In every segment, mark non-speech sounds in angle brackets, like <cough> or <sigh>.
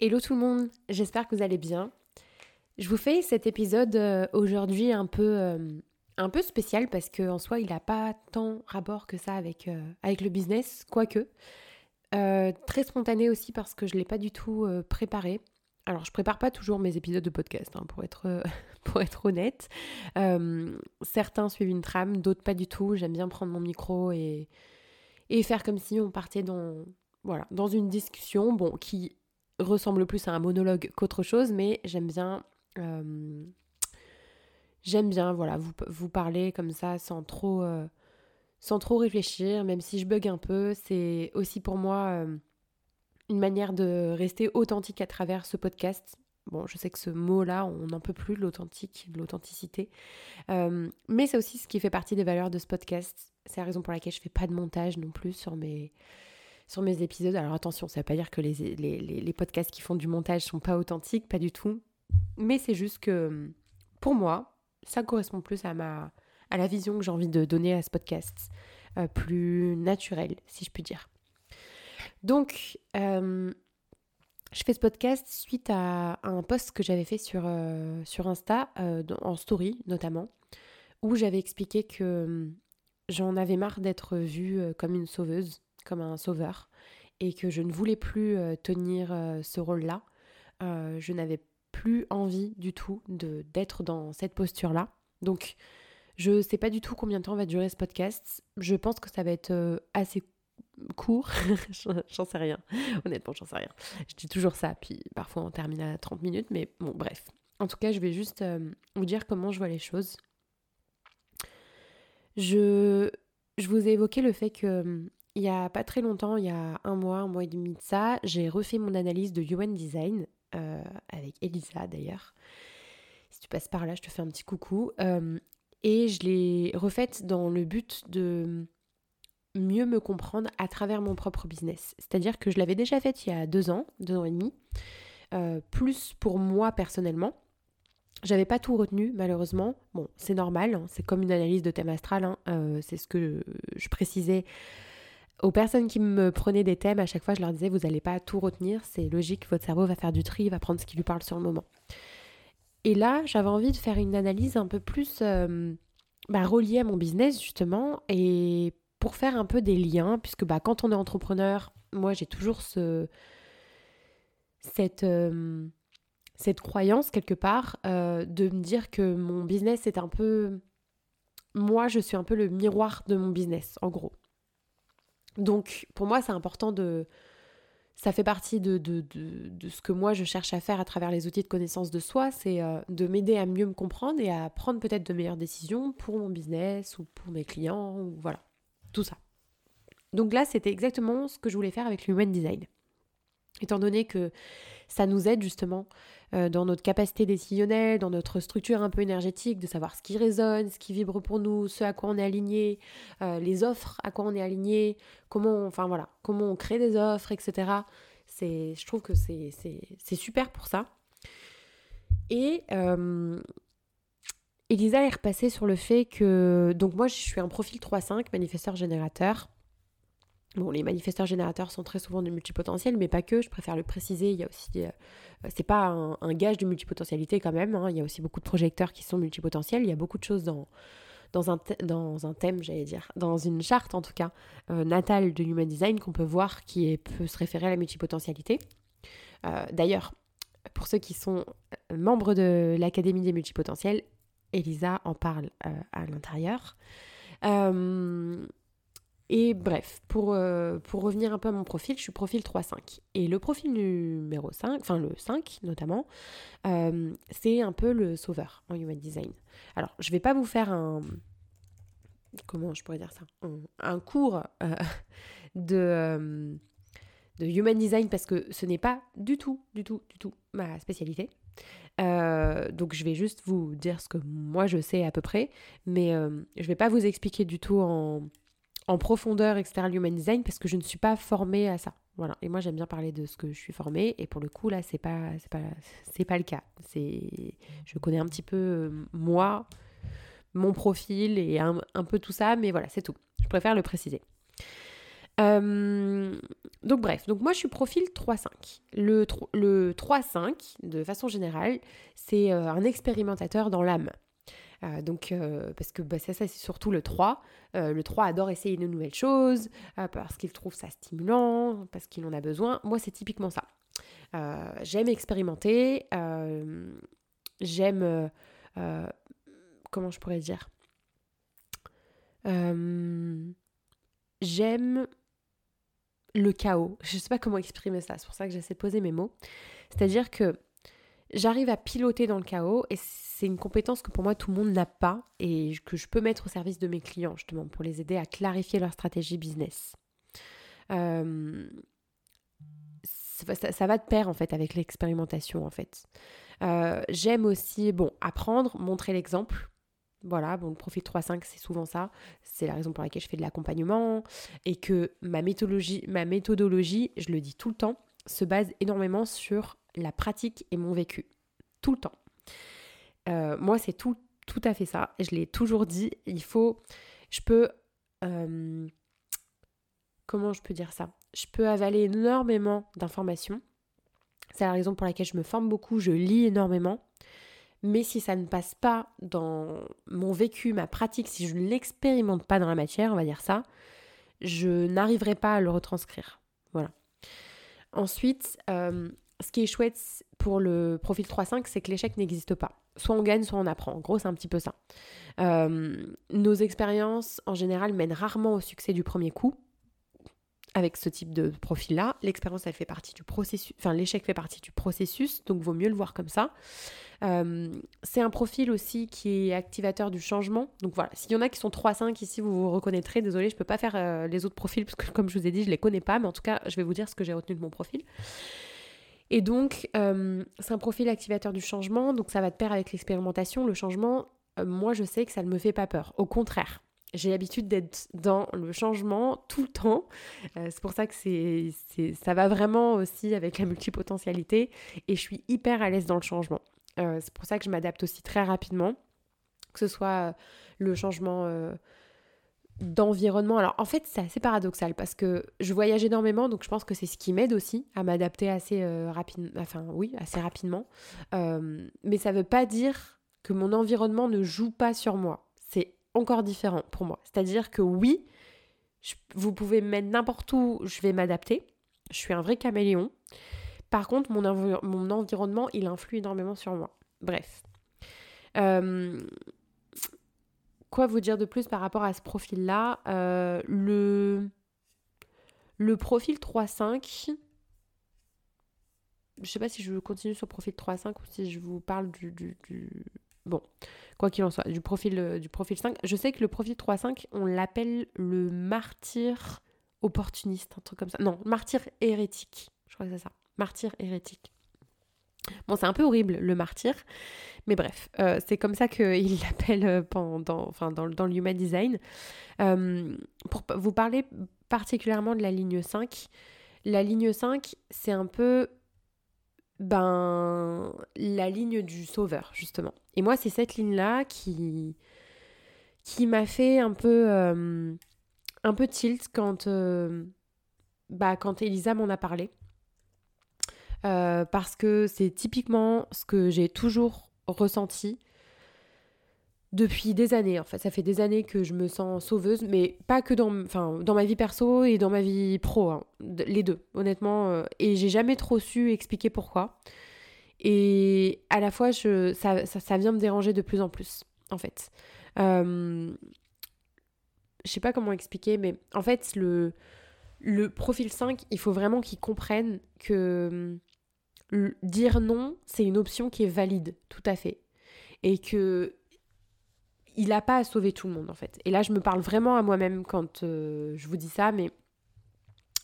Hello tout le monde, j'espère que vous allez bien. Je vous fais cet épisode euh, aujourd'hui un peu, euh, un peu spécial parce qu'en soi il n'a pas tant rapport que ça avec, euh, avec le business, quoique. très spontané aussi parce que je ne l'ai pas du tout préparé. Alors je prépare pas toujours mes épisodes de podcast hein, pour, être, <laughs> pour être honnête. certains suivent une trame, d'autres pas du tout. J'aime bien prendre mon micro et, et faire comme si on partait dans, voilà, dans une discussion bon, qui ressemble plus à un monologue qu'autre chose, mais j'aime bien. Euh, j'aime bien, voilà, vous, parler comme ça sans trop, euh, sans trop réfléchir, même si je bug un peu. C'est aussi pour moi euh, une manière de rester authentique à travers ce podcast. Bon, je sais que ce mot-là, on n'en peut plus, l'authentique, l'authenticité. mais c'est aussi ce qui fait partie des valeurs de ce podcast. C'est la raison pour laquelle je fais pas de montage non plus sur mes, sur mes épisodes. Alors attention, ça ne veut pas dire que les, les, podcasts qui font du montage sont pas authentiques, pas du tout. Mais c'est juste que pour moi, ça correspond plus à, ma, à la vision que j'ai envie de donner à ce podcast, euh, plus naturel, si je puis dire. Donc, euh, je fais ce podcast suite à, un post que j'avais fait sur, euh, sur Insta, en story notamment, où j'avais expliqué que j'en avais marre d'être vue comme une sauveuse un sauveur et que je ne voulais plus euh, tenir euh, ce rôle-là. Euh, je n'avais plus envie du tout d'être dans cette posture-là. Donc, je ne sais pas du tout combien de temps va durer ce podcast. Je pense que ça va être assez court. <laughs> j'en sais rien. Honnêtement, j'en sais rien. Je dis toujours ça, puis parfois on termine à 30 minutes, mais bon, bref. En tout cas, je vais juste vous dire comment je vois les choses. Je, je vous ai évoqué le fait que il y a pas très longtemps, il y a un mois, un mois et demi de ça, j'ai refait mon analyse de UN Design, euh, avec Elisa d'ailleurs. Si tu passes par là, je te fais un petit coucou. Euh, et je l'ai refaite dans le but de mieux me comprendre à travers mon propre business. C'est-à-dire que je l'avais déjà faite il y a deux ans, deux ans et demi, euh, plus pour moi personnellement. J'avais pas tout retenu malheureusement. Bon, c'est normal, hein, c'est comme une analyse de thème astral, hein, c'est ce que je précisais aux personnes qui me prenaient des thèmes, à chaque fois, je leur disais, vous n'allez pas tout retenir, c'est logique, votre cerveau va faire du tri, il va prendre ce qui lui parle sur le moment. Et là, j'avais envie de faire une analyse un peu plus euh, bah, reliée à mon business, justement, et pour faire un peu des liens, puisque bah, quand on est entrepreneur, moi, j'ai toujours ce, cette, euh, cette croyance, quelque part, euh, de me dire que mon business est un peu... Moi, je suis un peu le miroir de mon business, en gros. Donc pour moi, c'est important de... Ça fait partie de, de, de, ce que moi je cherche à faire à travers les outils de connaissance de soi, c'est euh, de m'aider à mieux me comprendre et à prendre peut-être de meilleures décisions pour mon business ou pour mes clients, ou voilà, tout ça. Donc là, c'était exactement ce que je voulais faire avec l'human design. Étant donné que ça nous aide justement euh, dans notre capacité décisionnelle, dans notre structure un peu énergétique, de savoir ce qui résonne, ce qui vibre pour nous, ce à quoi on est aligné, euh, les offres à quoi on est aligné, comment, on, enfin voilà, comment on crée des offres, etc. C'est, je trouve que c'est, c'est, super pour ça. Et euh, Elisa est repassée sur le fait que, donc moi je suis un profil 3-5, manifesteur générateur. Bon, les manifesteurs générateurs sont très souvent du multipotentiel, mais pas que, je préfère le préciser. Il y a aussi. Euh, c'est pas un, gage de multipotentialité quand même. Hein. Il y a aussi beaucoup de projecteurs qui sont multipotentiels. Il y a beaucoup de choses dans, dans, un, dans un thème, j'allais dire, dans une charte en tout cas, euh, natale de Human Design qu'on peut voir qui peut se référer à la multipotentialité. Euh, d'ailleurs, pour ceux qui sont membres de l'Académie des multipotentiels, Elisa en parle à l'intérieur. Et bref, pour, euh, pour revenir un peu à mon profil, je suis profil 3-5. Et le profil numéro 5, enfin le 5 notamment, euh, c'est un peu le sauveur en Human Design. Alors, je vais pas vous faire un... Comment je pourrais dire ça? Un, cours euh, de, de Human Design parce que ce n'est pas du tout, du tout, du tout ma spécialité. donc je vais juste vous dire ce que moi je sais à peu près, mais je vais pas vous expliquer du tout en en profondeur, etc., l'human design, parce que je ne suis pas formée à ça. Voilà. Et moi, j'aime bien parler de ce que je suis formée. Et pour le coup, là, c'est pas, c'est pas, c'est pas le cas. C'est, je connais un petit peu euh, moi, mon profil et un, peu tout ça, mais voilà, c'est tout. Je préfère le préciser. donc bref, donc moi je suis profil 3-5. Le, le 3-5, de façon générale, c'est un expérimentateur dans l'âme. Donc, parce que bah, ça, ça c'est surtout le 3. le 3 adore essayer de nouvelles choses, parce qu'il trouve ça stimulant, parce qu'il en a besoin. Moi, c'est typiquement ça. j'aime expérimenter, j'aime... comment je pourrais dire J'aime le chaos. Je ne sais pas comment exprimer ça, c'est pour ça que j'essaie de poser mes mots. C'est-à-dire que j'arrive à piloter dans le chaos et c'est une compétence que pour moi tout le monde n'a pas et que je peux mettre au service de mes clients justement pour les aider à clarifier leur stratégie business. Euh, ça, va de pair en fait avec l'expérimentation en fait. Euh, j'aime aussi bon apprendre, montrer l'exemple. Voilà, bon, le profil 3-5, c'est souvent ça. C'est la raison pour laquelle je fais de l'accompagnement et que ma méthodologie, ma méthodologie, je le dis tout le temps, se base énormément sur la pratique et mon vécu. Tout le temps. Euh, moi, c'est tout, tout à fait ça. Je l'ai toujours dit. Il faut. Je peux. Euh, comment je peux dire ça? Je peux avaler énormément d'informations. C'est la raison pour laquelle je me forme beaucoup. Je lis énormément. Mais si ça ne passe pas dans mon vécu, ma pratique, si je ne l'expérimente pas dans la matière, on va dire ça, je n'arriverai pas à le retranscrire. Voilà. Ensuite, euh, ce qui est chouette pour le profil 3.5, c'est que l'échec n'existe pas. Soit on gagne, soit on apprend. En gros, c'est un petit peu ça. Euh, nos expériences, en général, mènent rarement au succès du premier coup avec ce type de profil-là. L'expérience, elle fait partie du processus, enfin l'échec fait partie du processus, donc vaut mieux le voir comme ça. Euh, c'est un profil aussi qui est activateur du changement. Donc voilà, s'il y en a qui sont 3-5 ici, vous vous reconnaîtrez. Désolée, je ne peux pas faire euh, les autres profils parce que comme je vous ai dit, je ne les connais pas, mais en tout cas, je vais vous dire ce que j'ai retenu de mon profil. Et donc, euh, c'est un profil activateur du changement, donc ça va de pair avec l'expérimentation. Le changement, moi, je sais que ça ne me fait pas peur. Au contraire, j'ai l'habitude d'être dans le changement tout le temps. Euh, c'est pour ça que c'est, ça va vraiment aussi avec la multipotentialité et je suis hyper à l'aise dans le changement. Euh, c'est pour ça que je m'adapte aussi très rapidement, que ce soit euh, le changement d'environnement. Alors en fait c'est assez paradoxal parce que je voyage énormément donc je pense que c'est ce qui m'aide aussi à m'adapter assez rapidement, enfin oui assez rapidement. mais ça ne veut pas dire que mon environnement ne joue pas sur moi encore différent pour moi. C'est-à-dire que oui, vous pouvez me mettre n'importe où, je vais m'adapter. Je suis un vrai caméléon. Par contre, mon, mon environnement, il influe énormément sur moi. Bref. Euh, quoi vous dire de plus par rapport à ce profil-là? Euh, le... le profil 3-5, je sais pas si je continue sur le profil 3-5 ou si je vous parle du, du, Bon, quoi qu'il en soit, du profil, euh, du profil 5. Je sais que le profil 3-5, on l'appelle le martyr opportuniste, un truc comme ça. Non, martyr hérétique. Je crois que c'est ça. Martyr hérétique. Bon, c'est un peu horrible, le martyr. Mais bref, euh, c'est comme ça qu'il <laughs> l'appelle euh, pendant, enfin, dans, dans le Human Design. pour vous parler particulièrement de la ligne 5, la ligne 5, c'est un peu ben, la ligne du sauveur, justement. Et moi, c'est cette ligne-là qui, qui m'a fait un peu, euh, un peu tilt quand, euh, bah, quand Elisa m'en a parlé. Euh, parce que c'est typiquement ce que j'ai toujours ressenti depuis des années en. Ça fait des années que je me sens sauveuse, mais pas que dans, ma vie perso et dans ma vie pro, hein. les deux, honnêtement. Euh, et j'ai jamais trop su expliquer pourquoi. Et à la fois, ça, vient me déranger de plus en plus, en fait. Euh, je sais pas comment expliquer, mais en fait, le, le profil 5, il faut vraiment qu'il comprenne que dire non, c'est une option qui est valide, tout à fait. Et que il n'a pas à sauver tout le monde en fait. Et là, je me parle vraiment à moi-même quand euh, je vous dis ça, mais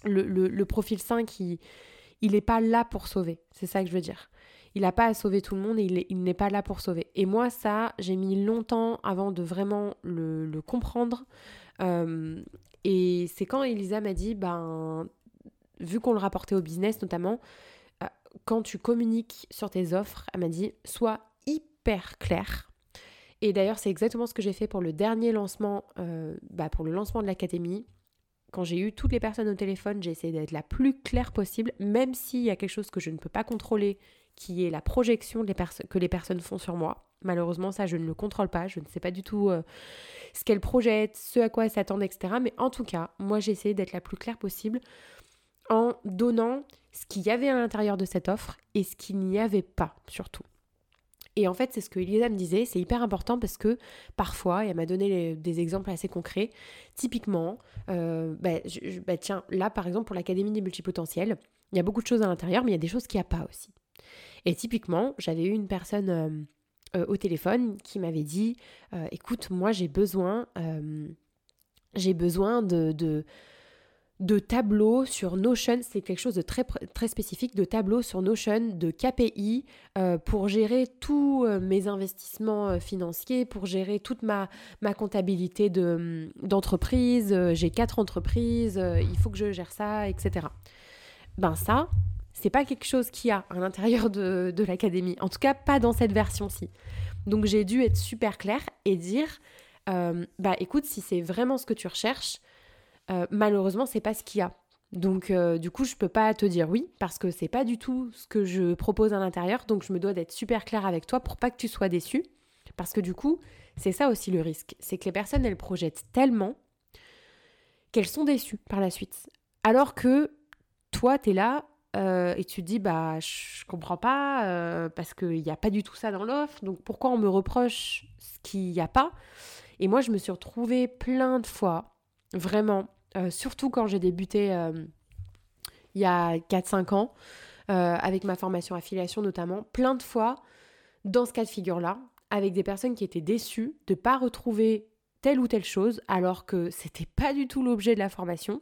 le, profil 5, il n'est pas là pour sauver. C'est ça que je veux dire. Il n'a pas à sauver tout le monde et il n'est pas là pour sauver. Et moi, ça, j'ai mis longtemps avant de vraiment le, comprendre. Euh, et c'est quand Elisa m'a dit, ben, vu qu'on le rapportait au business notamment, quand tu communiques sur tes offres, elle m'a dit, sois hyper clair et d'ailleurs, c'est exactement ce que j'ai fait pour le dernier lancement, euh, bah, pour le lancement de l'académie. quand j'ai eu toutes les personnes au téléphone, j'ai essayé d'être la plus claire possible, même s'il y a quelque chose que je ne peux pas contrôler, qui est la projection que les personnes font sur moi. Malheureusement, ça, je ne le contrôle pas. Je ne sais pas du tout euh, ce qu'elles projettent, ce à quoi elles s'attendent, etc. Mais en tout cas, moi, j'ai essayé d'être la plus claire possible en donnant ce qu'il y avait à l'intérieur de cette offre et ce qu'il n'y avait pas, surtout. Et en fait, c'est ce que Elisa me disait, c'est hyper important parce que parfois, et elle m'a donné des exemples assez concrets, typiquement, euh, bah, bah, tiens, là par exemple pour l'Académie des multipotentiels, il y a beaucoup de choses à l'intérieur, mais il y a des choses qu'il n'y a pas aussi. Et typiquement, j'avais eu une personne euh, euh, au téléphone qui m'avait dit, écoute, moi j'ai besoin, j'ai besoin de de tableaux sur Notion, c'est quelque chose de très, très spécifique, de tableaux sur Notion, de KPI, euh, pour gérer tous euh, mes investissements euh, financiers, pour gérer toute ma, ma comptabilité hum, d'entreprise. J'ai quatre entreprises, il faut que je gère ça, etc. Ben ça, c'est pas quelque chose qu'il y a à l'intérieur de, de l'académie, en tout cas pas dans cette version-ci. Donc j'ai dû être super claire et dire, bah écoute, si c'est vraiment ce que tu recherches, euh, malheureusement, c'est pas ce qu'il y a. Donc, euh, du coup, je peux pas te dire oui parce que c'est pas du tout ce que je propose à l'intérieur. Donc, je me dois d'être super claire avec toi pour pas que tu sois déçu. Parce que du coup, c'est ça aussi le risque. C'est que les personnes, elles projettent tellement qu'elles sont déçues par la suite. Alors que toi, tu es là euh, et tu te dis, bah, je comprends pas parce qu'il n'y a pas du tout ça dans l'offre. Donc, pourquoi on me reproche ce qu'il n'y a pas? Et moi, je me suis retrouvée plein de fois, vraiment, euh, surtout quand j'ai débuté euh, il y a 4-5 ans, euh, avec ma formation affiliation notamment, plein de fois dans ce cas de figure-là, avec des personnes qui étaient déçues de ne pas retrouver telle ou telle chose, alors que c'était pas du tout l'objet de la formation.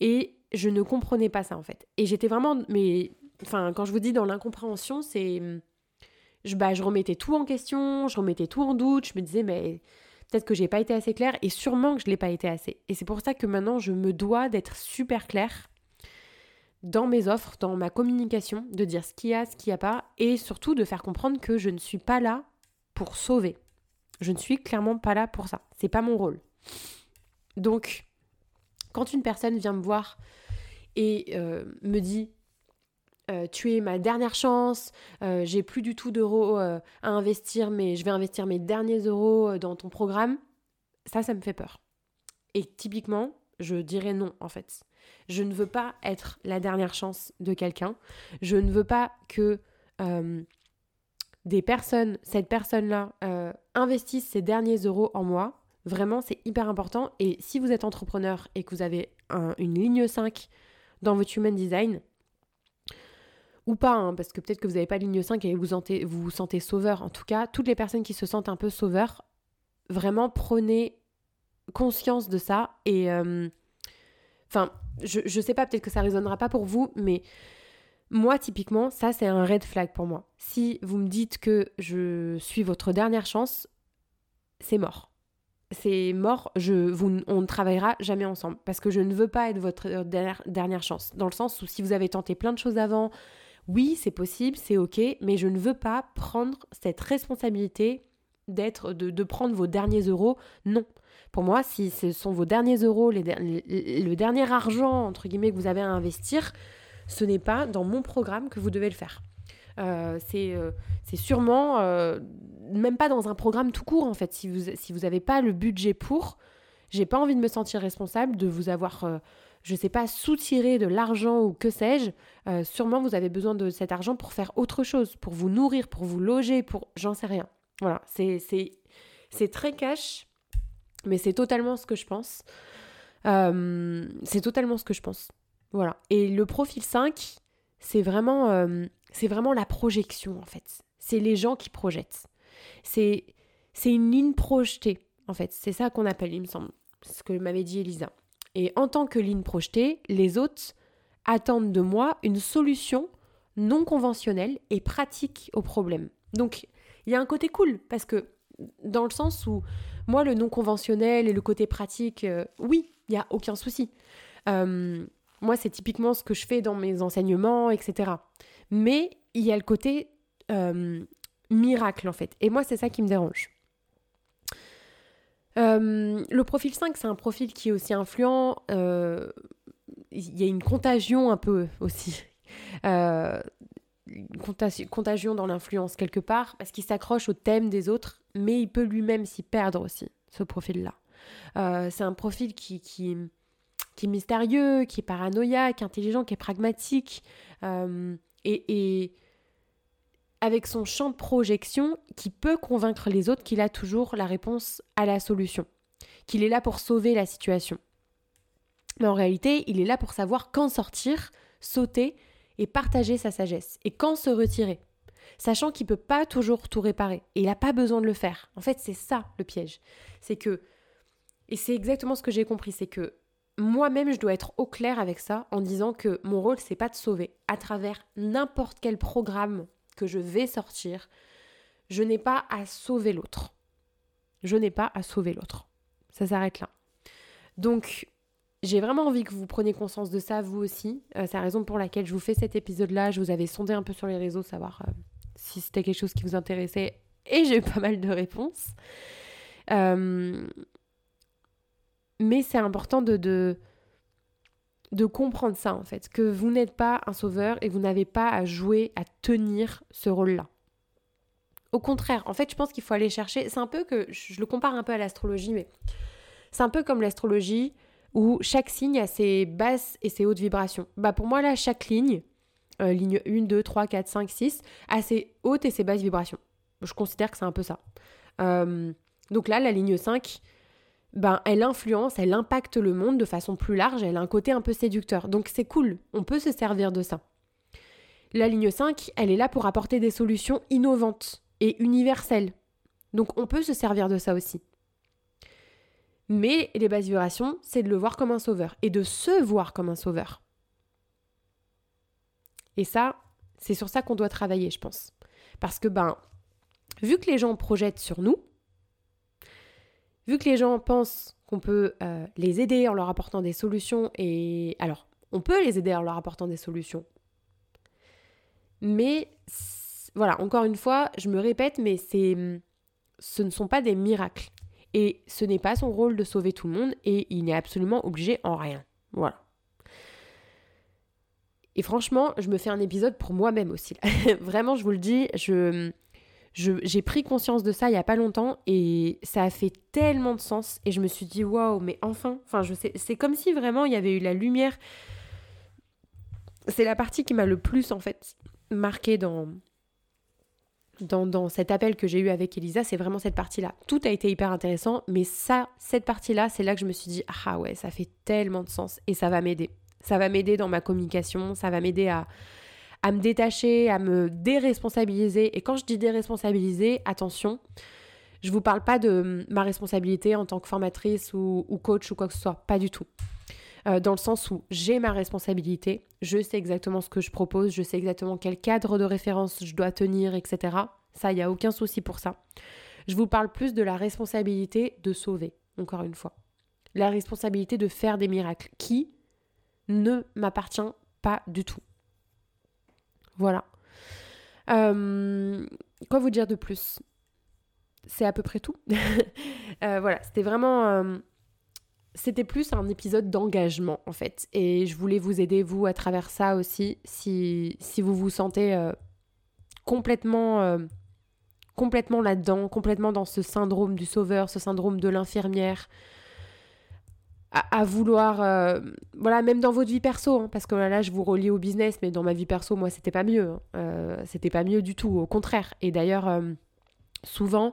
Et je ne comprenais pas ça en fait. Et j'étais vraiment, mais enfin, quand je vous dis dans l'incompréhension, c'est. Je, bah, je remettais tout en question, je remettais tout en doute, je me disais, mais Peut-être que j'ai pas été assez claire et sûrement que je l'ai pas été assez. Et c'est pour ça que maintenant je me dois d'être super claire dans mes offres, dans ma communication, de dire ce qu'il y a, ce qu'il n'y a pas, et surtout de faire comprendre que je ne suis pas là pour sauver. Je ne suis clairement pas là pour ça. C'est pas mon rôle. Donc, quand une personne vient me voir et euh, me dit euh, tu es ma dernière chance, euh, j'ai plus du tout d'euros euh, à investir, mais je vais investir mes derniers euros dans ton programme, ça, ça me fait peur. Et typiquement, je dirais non, en fait. Je ne veux pas être la dernière chance de quelqu'un. Je ne veux pas que des personnes, cette personne-là, investisse ses derniers euros en moi. Vraiment, c'est hyper important. Et si vous êtes entrepreneur et que vous avez une ligne 5 dans votre human design, ou pas, hein, parce que peut-être que vous n'avez pas ligne 5 et vous, vous vous sentez sauveur. En tout cas, toutes les personnes qui se sentent un peu sauveurs, vraiment prenez conscience de ça. Et euh, enfin, je, je sais pas, peut-être que ça résonnera pas pour vous, mais moi, typiquement, ça, c'est un red flag pour moi. Si vous me dites que je suis votre dernière chance, c'est mort. C'est mort, je, vous, on ne travaillera jamais ensemble parce que je ne veux pas être votre dernière, dernière chance. Dans le sens où si vous avez tenté plein de choses avant, oui, c'est possible, c'est ok, mais je ne veux pas prendre cette responsabilité d'être, de, prendre vos derniers euros. Non. Pour moi, si ce sont vos derniers euros, le dernier argent, entre guillemets, que vous avez à investir, ce n'est pas dans mon programme que vous devez le faire. Euh, euh, c'est sûrement euh, même pas dans un programme tout court en fait. Si vous si vous n'avez pas le budget pour, j'ai pas envie de me sentir responsable de vous avoir je ne sais pas, soutirer de l'argent ou que sais-je, euh, sûrement vous avez besoin de cet argent pour faire autre chose, pour vous nourrir, pour vous loger, pour... J'en sais rien. Voilà, c'est, très cash, mais c'est totalement ce que je pense. Euh, c'est totalement ce que je pense. Voilà. Et le profil 5, c'est vraiment, euh, c'est vraiment la projection, en fait. C'est les gens qui projettent. C'est, une ligne projetée, en fait. C'est ça qu'on appelle, il me semble. Ce que m'avait dit Elisa. Et en tant que ligne projetée, les autres attendent de moi une solution non conventionnelle et pratique au problème. Donc, il y a un côté cool, parce que dans le sens où moi, le non conventionnel et le côté pratique, euh, oui, il n'y a aucun souci. Euh, moi, c'est typiquement ce que je fais dans mes enseignements, etc. Mais il y a le côté euh, miracle, en fait. Et moi, c'est ça qui me dérange. Euh, le profil 5, c'est un profil qui est aussi influent. Euh, il y a une contagion un peu aussi. Euh, contagion dans l'influence quelque part, parce qu'il s'accroche au thème des autres, mais il peut lui-même s'y perdre aussi, ce profil-là. c'est un profil qui, qui, qui, est mystérieux, qui est paranoïaque, intelligent, qui est pragmatique, et avec son champ de projection qui peut convaincre les autres qu'il a toujours la réponse à la solution, qu'il est là pour sauver la situation. Mais en réalité, il est là pour savoir quand sortir, sauter et partager sa sagesse, et quand se retirer, sachant qu'il ne peut pas toujours tout réparer, et il n'a pas besoin de le faire. En fait, c'est ça le piège. C'est que, et c'est exactement ce que j'ai compris, c'est que moi-même, je dois être au clair avec ça en disant que mon rôle, c'est pas de sauver à travers n'importe quel programme que je vais sortir, je n'ai pas à sauver l'autre. Je n'ai pas à sauver l'autre. Ça s'arrête là. Donc, j'ai vraiment envie que vous preniez conscience de ça, vous aussi. Euh, c'est la raison pour laquelle je vous fais cet épisode-là. Je vous avais sondé un peu sur les réseaux, savoir euh, si c'était quelque chose qui vous intéressait. Et j'ai eu pas mal de réponses. Euh, mais c'est important de, de, de comprendre ça en fait, que vous n'êtes pas un sauveur et vous n'avez pas à jouer, à tenir ce rôle-là. Au contraire, en fait, je pense qu'il faut aller chercher. C'est un peu que je le compare un peu à l'astrologie, mais c'est un peu comme l'astrologie où chaque signe a ses basses et ses hautes vibrations. Bah pour moi là, chaque ligne, euh, ligne 1, 2, 3, 4, 5, 6, a ses hautes et ses basses vibrations. Je considère que c'est un peu ça. Euh, donc là, la ligne 5, ben, elle influence, elle impacte le monde de façon plus large, elle a un côté un peu séducteur. Donc c'est cool, on peut se servir de ça. La ligne 5, elle est là pour apporter des solutions innovantes et universelles. Donc on peut se servir de ça aussi. Mais les bases vibrations, c'est de le voir comme un sauveur et de se voir comme un sauveur. Et ça, c'est sur ça qu'on doit travailler, je pense. Parce que, ben, vu que les gens projettent sur nous, vu que les gens pensent qu'on peut euh, les aider en leur apportant des solutions, et alors, on peut les aider en leur apportant des solutions, mais voilà, encore une fois, je me répète, mais c'est, ce ne sont pas des miracles. Et ce n'est pas son rôle de sauver tout le monde, et il n'est absolument obligé en rien. Voilà. Et franchement, je me fais un épisode pour moi-même aussi. <laughs> Vraiment, je vous le dis, je, j'ai pris conscience de ça il y a pas longtemps et ça a fait tellement de sens et je me suis dit waouh mais enfin je sais c'est comme si vraiment il y avait eu la lumière c'est la partie qui m'a le plus en fait marqué dans dans, dans cet appel que j'ai eu avec Elisa, c'est vraiment cette partie-là. Tout a été hyper intéressant, mais ça, cette partie-là, c'est là que je me suis dit, ah ouais, ça fait tellement de sens et ça va m'aider. Ça va m'aider dans ma communication, ça va m'aider à, à me détacher, à me déresponsabiliser. Et quand je dis déresponsabiliser, attention, je vous parle pas de ma responsabilité en tant que formatrice ou, coach ou quoi que ce soit, pas du tout. Euh, dans le sens où j'ai ma responsabilité, je sais exactement ce que je propose, je sais exactement quel cadre de référence je dois tenir, etc. Ça, il n'y a aucun souci pour ça. Je vous parle plus de la responsabilité de sauver, encore une fois. La responsabilité de faire des miracles qui ne m'appartient pas du tout. Voilà. Euh, quoi vous dire de plus? C'est à peu près tout. <laughs> Euh, voilà, c'était vraiment... Euh, c'était plus un épisode d'engagement en fait. Et je voulais vous aider, vous, à travers ça aussi, si, si vous vous sentez complètement, complètement là-dedans, complètement dans ce syndrome du sauveur, ce syndrome de l'infirmière, à, vouloir, euh, voilà, même dans votre vie perso, hein, parce que là, je vous relie au business, mais dans ma vie perso, moi, c'était pas mieux. Hein. Euh, c'était pas mieux du tout, au contraire. Et d'ailleurs, euh, souvent,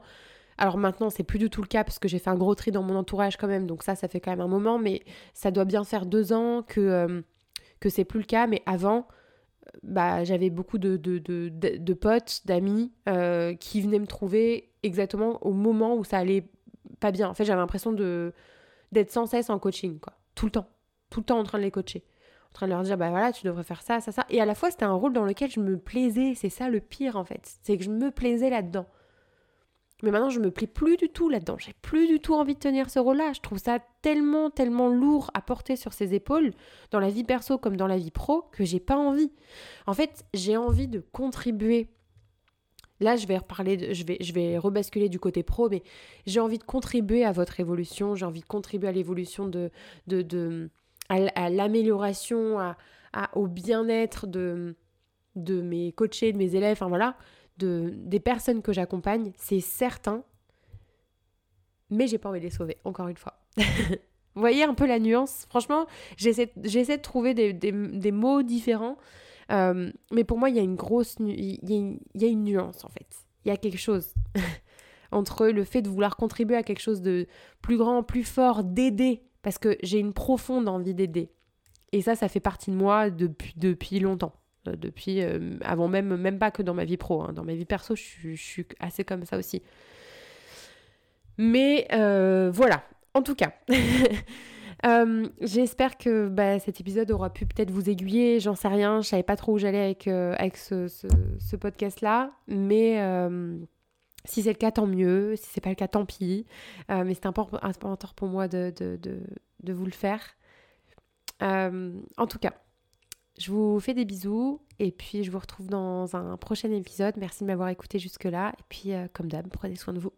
alors maintenant, c'est plus du tout le cas, parce que j'ai fait un gros tri dans mon entourage quand même, donc ça, ça fait quand même un moment, mais ça doit bien faire deux ans que, que c'est plus le cas, mais avant, bah, j'avais beaucoup de, de, de, de potes, d'amis qui venaient me trouver exactement au moment où ça allait pas bien. En fait, j'avais l'impression de d'être sans cesse en coaching, quoi. Tout le temps. Tout le temps en train de les coacher. En train de leur dire, bah voilà, tu devrais faire ça, ça, ça. Et à la fois, c'était un rôle dans lequel je me plaisais. C'est ça le pire, en fait. C'est que je me plaisais là-dedans. Mais maintenant, je me plais plus du tout là-dedans. J'ai plus du tout envie de tenir ce rôle-là. Je trouve ça tellement, tellement lourd à porter sur ses épaules, dans la vie perso comme dans la vie pro, que j'ai pas envie. En fait, j'ai envie de contribuer. Là je vais reparler, je vais, je vais rebasculer du côté pro, mais j'ai envie de contribuer à votre évolution, j'ai envie de contribuer à l'évolution de, de, à, l'amélioration, à, au bien-être de, de mes coachés, de mes élèves, enfin voilà, de, des personnes que j'accompagne, c'est certain. Mais j'ai pas envie de les sauver, encore une fois. Vous <laughs> voyez un peu la nuance Franchement, j'essaie de trouver des, des mots différents. Euh, mais pour moi, il y a une grosse... Il y, nuance, en fait. Il y a quelque chose <laughs> entre le fait de vouloir contribuer à quelque chose de plus grand, plus fort, d'aider, parce que j'ai une profonde envie d'aider. Et ça, ça fait partie de moi depuis, depuis longtemps. Euh, depuis euh, avant même, même pas que dans ma vie pro. Hein. Dans ma vie perso, je, suis assez comme ça aussi. Mais voilà, en tout cas, <laughs> euh, j'espère que bah, cet épisode aura pu peut-être vous aiguiller. J'en sais rien, je savais pas trop où j'allais avec, euh, ce, podcast-là. Mais euh, si c'est le cas, tant mieux. Si c'est pas le cas, tant pis. mais c'est important, important pour moi de, de, de, de vous le faire. en tout cas, je vous fais des bisous et puis je vous retrouve dans un prochain épisode. Merci de m'avoir écouté jusque-là. Et puis, comme d'hab, prenez soin de vous.